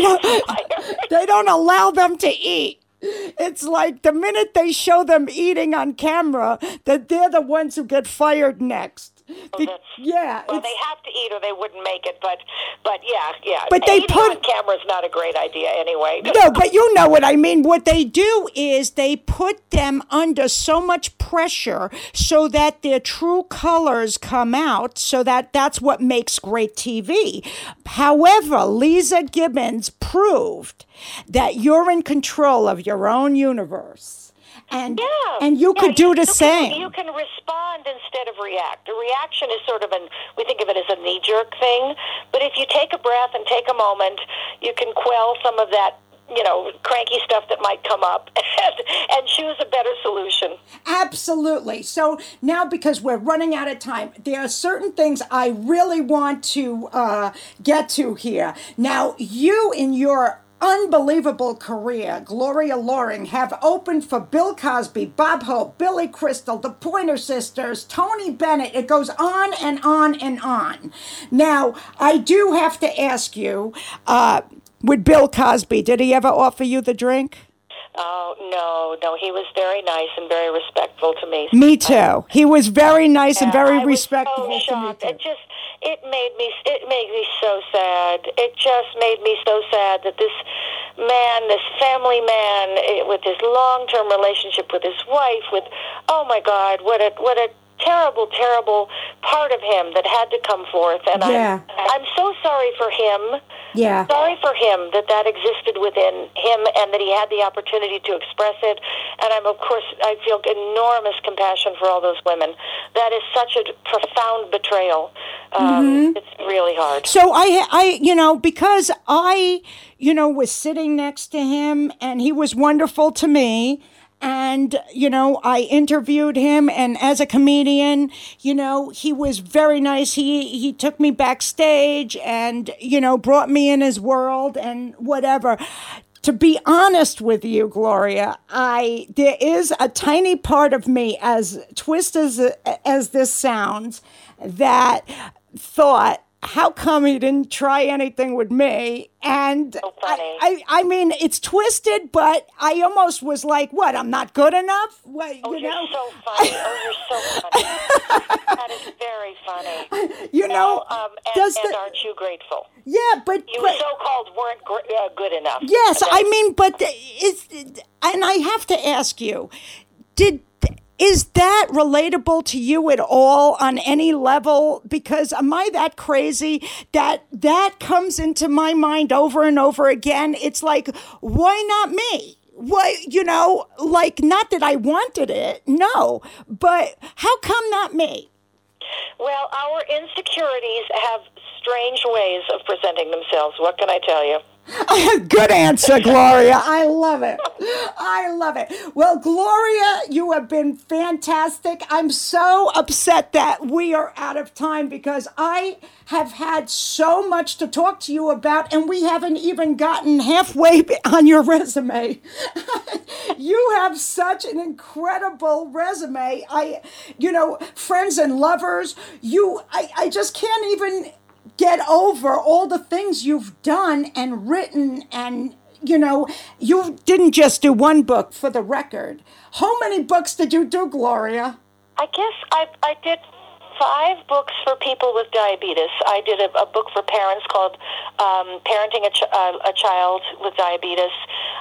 don't they don't allow them to eat. It's like the minute they show them eating on camera, that they're the ones who get fired next. Oh, that's- yeah, Well, they have to eat or they wouldn't make it. But, but yeah, yeah. But they Eating put- on camera is not a great idea anyway. No, but you know what I mean. What they do is they put them under so much pressure so that their true colors come out, so that that's what makes great TV. However, Leeza Gibbons proved that you're in control of your own universe. And, Yeah. and you Yeah, could do the can- same. you can respond instead of react. A reaction is sort of an, we think of it as a knee jerk thing. But if you take a breath and take a moment, you can quell some of that you know cranky stuff that might come up and, and choose a better solution Absolutely. So now, because we're running out of time, there are certain things I really want to uh, get to here. Now, you in your unbelievable career, Gloria Loring, have opened for Bill Cosby, Bob Hope, Billy Crystal, the Pointer Sisters, Tony Bennett. It goes on and on and on. Now, I do have to ask you, uh, with Bill Cosby, did he ever offer you the drink? oh no no he was very nice and very respectful to me Me too. He was very nice and very I was respectful so to me shocked. too. It just it made me it made me so sad. It just made me so sad that this man, this family man, eh, with his long term relationship with his wife, with oh my God, what a what a terrible, terrible part of him that had to come forth. And Yeah. I'm I'm so sorry for him. Yeah. Sorry for him that that existed within him and that he had the opportunity to express it. And I'm, of course, I feel enormous compassion for all those women. That is such a profound betrayal. Um, It's really hard. So I, I, you know, because I, you know, was sitting next to him and he was wonderful to me. And, you know, I interviewed him and as a comedian, you know, he was very nice. He, he took me backstage and, you know, brought me in his world and whatever. To be honest with you, Gloria, I, there is a tiny part of me as twist as, as this sounds that thought, how come he didn't try anything with me? And So funny. I, I, I mean, it's twisted, but I almost was like, what? I'm not good enough? What, Oh, you you're know? so funny. Oh, you're so funny. that is very funny. you know, Now, um, and, does and the, aren't you grateful? yeah, but, You but so-called weren't gr- uh, good enough. yes, I mean, but is, and I have to ask you, did is that relatable to you at all on any level because am i that crazy that that comes into my mind over and over again it's like why not me why you know like not that i wanted it no but how come not me Well, our insecurities have strange ways of presenting themselves. What can I tell you? Good answer, Gloria. I love it. I love it. Well, Gloria, you have been fantastic. I'm so upset that we are out of time because I have had so much to talk to you about, and we haven't even gotten halfway on your resume. you have such an incredible resume. I, you know, friends and lovers, you, I, I just can't even get over all the things you've done and written and you know you didn't just do one book for the record. How many books did you do gloria? I guess I I did five books for people with diabetes. I did a, a book for parents called um, "Parenting a, Ch- uh, a Child with Diabetes."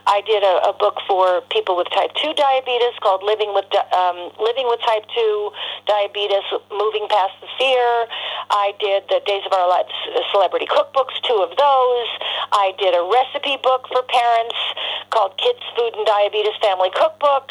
I did a, a book for people with type two diabetes called "Living with Di- um, Living with Type Two Diabetes: Moving Past the Fear." I did the Days of Our Lives uh, celebrity cookbooks, two of those. I did a recipe book for parents called Kids Food and Diabetes Family Cookbook.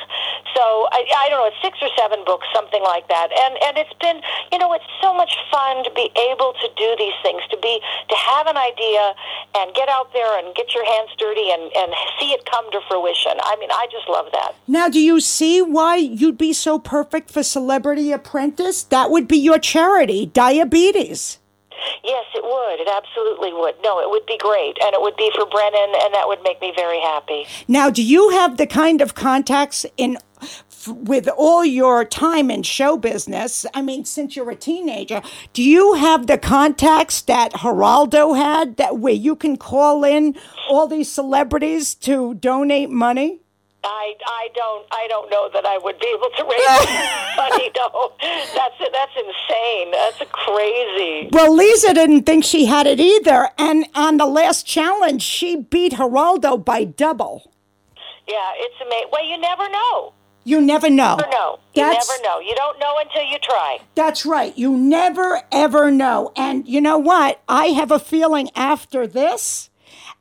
So I, I don't know, it's six or seven books, something like that. And and it's been, you know, it's so much fun to be able to do these things, to be to have an idea and get out there and get your hands dirty and and see it come to fruition. I mean, I just love that. now do you see why you'd be so perfect for celebrity apprentice that would be your charity diabetes Yes, it would. It absolutely would. No, it would be great, and it would be for Brennan, and that would make me very happy. now do you have the kind of contacts in with all your time in show business i mean since you're a teenager do you have the contacts that geraldo had that where you can call in all these celebrities to donate money I, I don't I don't know that I would be able to raise money. No, that's that's insane. That's crazy. Well, Lisa didn't think she had it either, and on the last challenge, she beat Geraldo by double. Yeah, it's amazing. Well, you never know. You never know. You never know. You never know. You don't know until you try. That's right. You never ever know. And you know what? I have a feeling after this,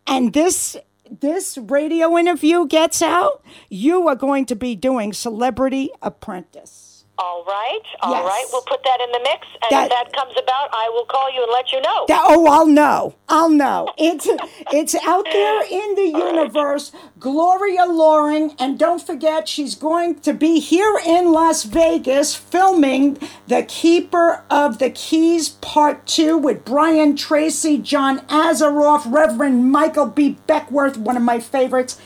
and this this radio interview gets out, you are going to be doing Celebrity Apprentice. All right, all Yes. right. We'll put that in the mix, and That- if that comes about, I will call you and let you know. That, oh, I'll know. I'll know. It's it's out there in the universe. Gloria Loring, and don't forget, she's going to be here in Las Vegas filming The Keeper of the Keys Part Two with Brian Tracy, John Assaraf, Reverend Michael B. Beckwith, one of my favorites,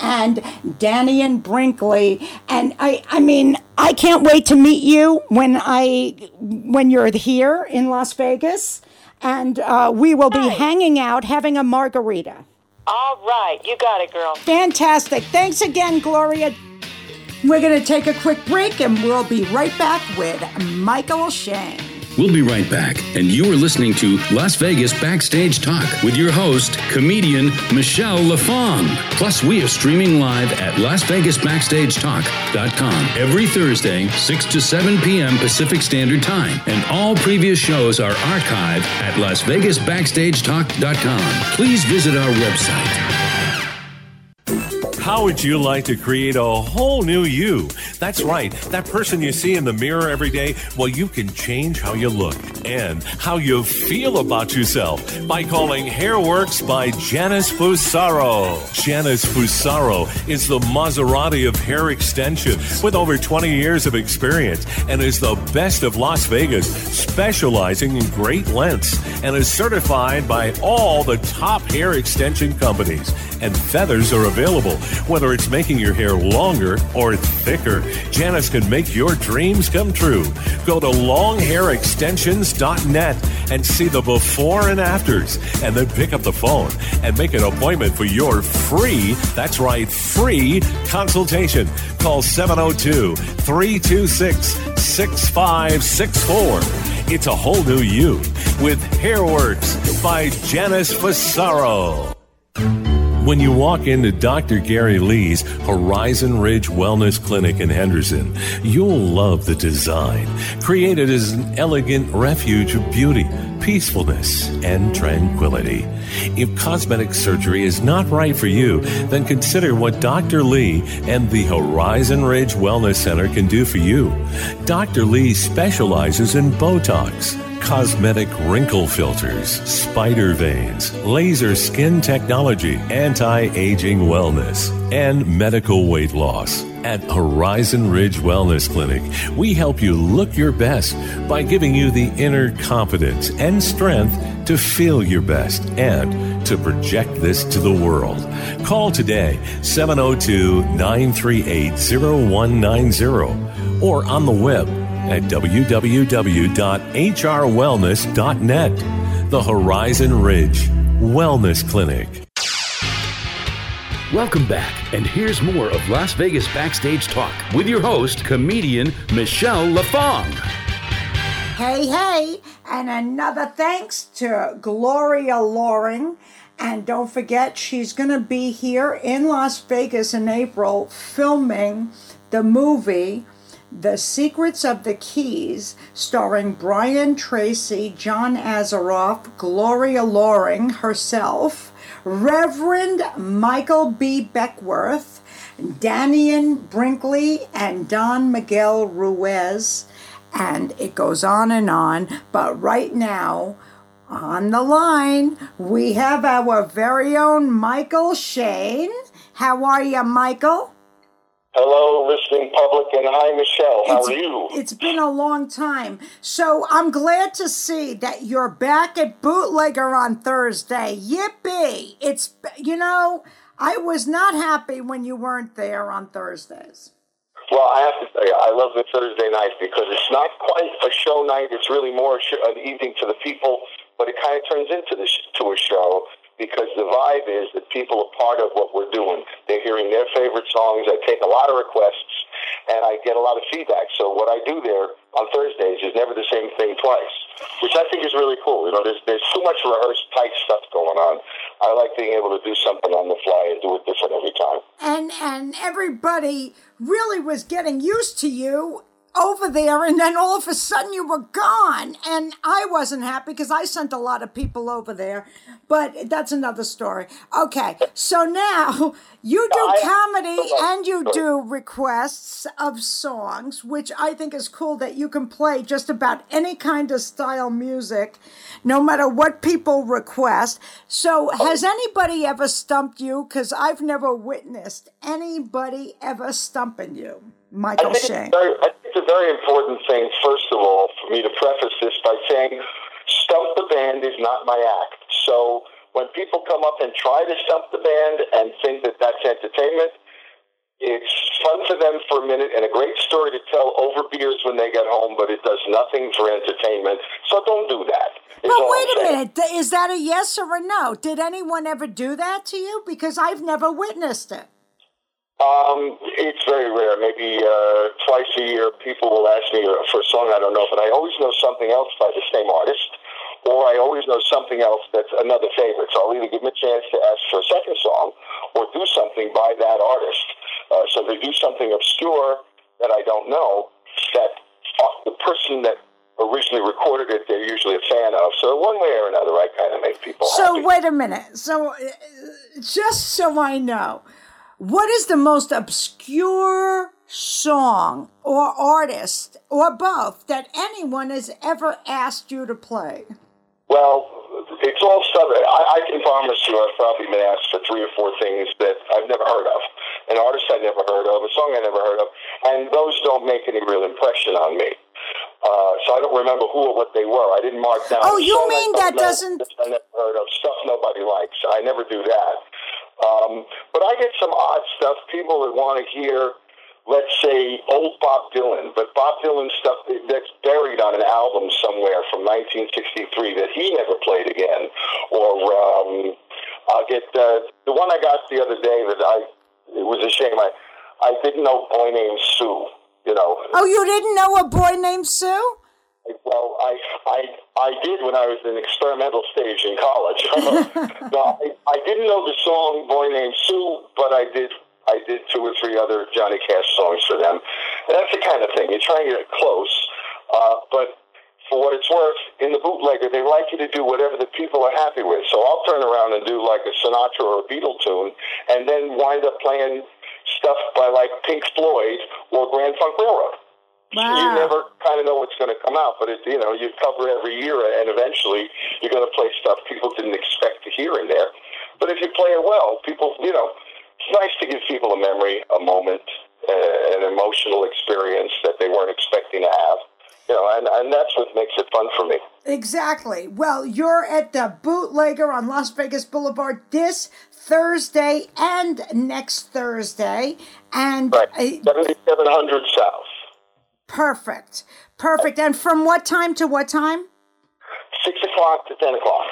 and Dannion Brinkley. And I, I mean, I can't wait to meet you when I when you're here in Las Vegas and uh, we will be hanging out having a margarita. All right, you got it, girl. Fantastic. Thanks again, Gloria. We're going to take a quick break and we'll be right back with Michael Shane. We'll be right back, and you are listening to Las Vegas Backstage Talk with your host, comedian Michele LaFong. Plus, we are streaming live at LasVegasBackstageTalk.com every Thursday, 6 to 7 p.m. Pacific Standard Time, and all previous shows are archived at LasVegasBackstageTalk.com. Please visit our website. How would you like to create a whole new you? That's right, that person you see in the mirror every day. Well, you can change how you look and how you feel about yourself by calling Hairworks by Janice Fusaro. Janice Fusaro is the Maserati of hair extension with over 20 years of experience and is the best of Las Vegas, specializing in great lengths and is certified by all the top hair extension companies. And feathers are available whether it's making your hair longer or thicker, Janice can make your dreams come true. Go to longhairextensions.net and see the before and afters, and then pick up the phone and make an appointment for your free, that's right, free consultation. Call 702 326 6564. It's a whole new you with Hairworks by Janice Fusaro. When you walk into Dr. Gary Lee's Horizon Ridge Wellness Clinic in Henderson, you'll love the design, created as an elegant refuge of beauty, peacefulness, and tranquility. If cosmetic surgery is not right for you, then consider what Dr. Lee and the Horizon Ridge Wellness Center can do for you. Dr. Lee specializes in Botox cosmetic wrinkle filters, spider veins, laser skin technology, anti aging wellness, and medical weight loss. At Horizon Ridge Wellness Clinic, we help you look your best by giving you the inner confidence and strength to feel your best and to project this to the world. Call today 702 938 0190 or on the web at www.hrwellness.net. The Horizon Ridge Wellness Clinic. Welcome back, and here's more of Las Vegas Backstage Talk with your host, comedian Michele LaFong. Hey, hey, and another thanks to Gloria Loring. And don't forget, she's going to be here in Las Vegas in April filming the movie The Secrets of the Keys, starring Brian Tracy, John Assaraf, Gloria Loring herself, Reverend Michael B. Beckwith, Dannion Brinkley, and Don Miguel Ruiz. And it goes on and on. But right now, on the line, we have our very own Michael Shane. How are you, Michael? Hello, listening public, and hi, Michelle. How It's- are you? It's been a long time. So I'm glad to see that you're back at Bootlegger on Thursday. Yippee! It's, you know, I was not happy when you weren't there on Thursdays. Well, I have to tell you, I love the Thursday night because it's not quite a show night. It's really more a sh- an evening for the people, but it kind of turns into the to a show because the vibe is that people are part of what we're doing. They're hearing their favorite songs. I take a lot of requests, and I get a lot of feedback. So what I do there on Thursdays is never the same thing twice, which I think is really cool. You know, there's there's too much rehearsed tight stuff going on. I like being able to do something on the fly and do it different every time. And and everybody really was getting used to you over there and then all of a sudden you were gone. And i wasn't happy because i sent a lot of people over there but that's another story. Okay so now you do I- comedy Sorry. and you do requests of songs which i think is cool that you can play just about any kind of style music no matter what people request. So has anybody ever stumped you? Because i've never witnessed anybody ever stumping you. I michael it's very, I think it's a very important thing, first of all, for me to preface this by saying Stump the Band is not my act. So when people come up and try to stump the band and think that that's entertainment, it's fun for them for a minute and a great story to tell over beers when they get home, but it does nothing for entertainment. So don't do that. But wait I'm a saying. minute. Is that a yes or a no? Did anyone ever do that to you? Because I've never witnessed it. Um, it's very rare. Maybe uh, twice a year, people will ask me for a song I don't know, but I always know something else by the same artist, or I always know something else that's another favorite. So I'll either give them a chance to ask for a second song, or do something by that artist. Uh, so they do something obscure that I don't know that uh, the person that originally recorded it they're usually a fan of. So one way or another, I kind of make people So happy. wait a minute. So uh, just so I know, what is the most obscure song or artist or both that anyone has ever asked you to play? Well, it's all stuff. I, I can promise you, I've probably been asked for three or four things that I've never heard of, an artist I never heard of, a song I never heard of, and those don't make any real impression on me. Uh, so I don't remember who or what they were. I didn't mark down. Oh, you mean that doesn't- I never heard of stuff nobody likes. I never do that. Um, but I get some odd stuff. People that want to hear, let's say, old Bob Dylan, but Bob Dylan stuff that's buried on an album somewhere from 1963 that he never played again. Or um, I'll get uh, the one I got the other day that I. It was a shame. I I didn't know a boy named Sue. You know, Oh, you didn't know a boy named Sue? Well, I, I, I did when I was in experimental stage in college. no, I, I didn't know the song "Boy Named Sue," but I did. I did two or three other Johnny Cash songs for them. And that's the kind of thing you're trying to get close. Uh, but for what it's worth, in the bootlegger, they like you to do whatever the people are happy with. So I'll turn around and do like a Sinatra or a Beatle tune, and then wind up playing stuff by like Pink Floyd or Grand Funk Railroad you never kind of know what's going to come out, but it, you know, you cover every year, and eventually you're going to play stuff people didn't expect to hear in there. But if you play it well, people, you know, it's nice to give people a memory, a moment, uh, an emotional experience that they weren't expecting to have. You know, and, and that's what makes it fun for me. Exactly. Well, you're at the Bootlegger on Las Vegas Boulevard this Thursday and next Thursday. And Right. uh, 7700 South. Perfect. Perfect. And from what time to what time? 6 o'clock to 10 o'clock.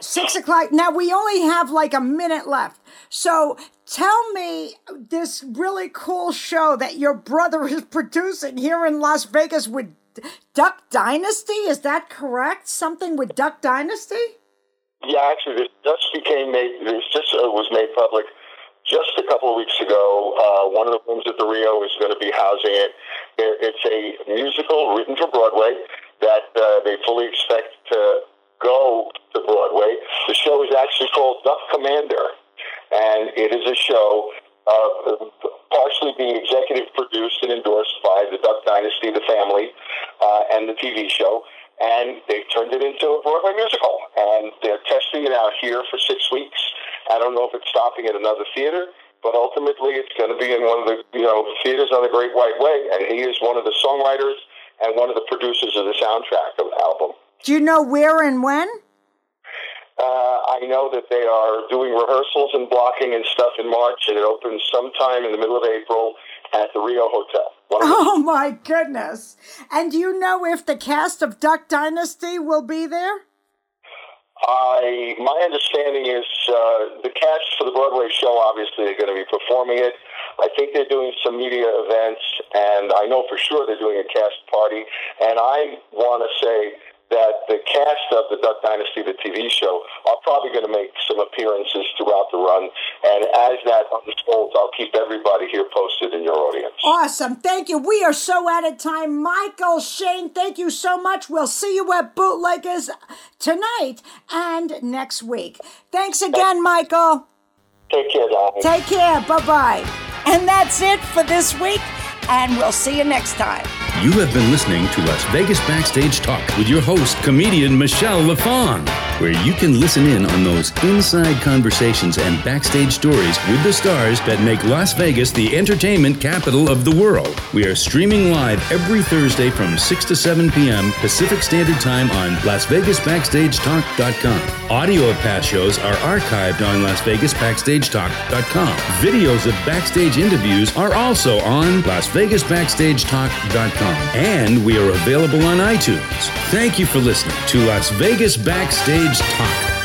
Six o'clock. Now we only have like a minute left. So tell me this really cool show that your brother is producing here in Las Vegas with Duck Dynasty. Is that correct? Something with Duck Dynasty? Yeah, actually, this just became made. This just uh, was made public just a couple of weeks ago. Uh, one of the rooms at the Rio is going to be housing it. It- It's a musical written for Broadway that uh, they fully expect to go to Broadway. The show is actually called Duck Commander, and it is a show. Uh, partially being executive produced and endorsed by the Duck Dynasty, the family, uh, and the TV show and they've turned it into a Broadway musical. And they're testing it out here for six weeks. I don't know if it's stopping at another theater, but ultimately it's going to be in one of the you know theaters on the Great White Way. And he is one of the songwriters and one of the producers of the soundtrack of the album. Do you know where and when? Uh, I know that they are doing rehearsals and blocking and stuff in March, and it opens sometime in the middle of April at the Rio Hotel. One of the Oh my goodness. And do you know if the cast of Duck Dynasty will be there? I my understanding is uh, the cast for the Broadway show obviously are going to be performing it. I think they're doing some media events, and I know for sure they're doing a cast party. And I want to say that the cast of the Duck Dynasty, the TV show, are probably going to make some appearances throughout the run. And as that unfolds, I'll keep everybody here posted in your audience. Awesome. Thank you. We are so out of time. Michael Shane, thank you so much. We'll see you at Bootleggers tonight and next week. Thanks again, Michael. Take care, Donnie. Take care. Bye bye. And that's it for this week, and we'll see you next time. You have been listening to Las Vegas Backstage Talk with your host, comedian Michele LaFon, where you can listen in on those inside conversations and backstage stories with the stars that make Las Vegas the entertainment capital of the world. We are streaming live every Thursday from 6 to 7 p.m. Pacific Standard Time on LasVegasBackstageTalk.com. Audio of past shows are archived on LasVegasBackstageTalk.com. Videos of backstage interviews are also on LasVegasBackstageTalk.com. And we are available on iTunes. Thank you for listening to Las Vegas Backstage Village Talk.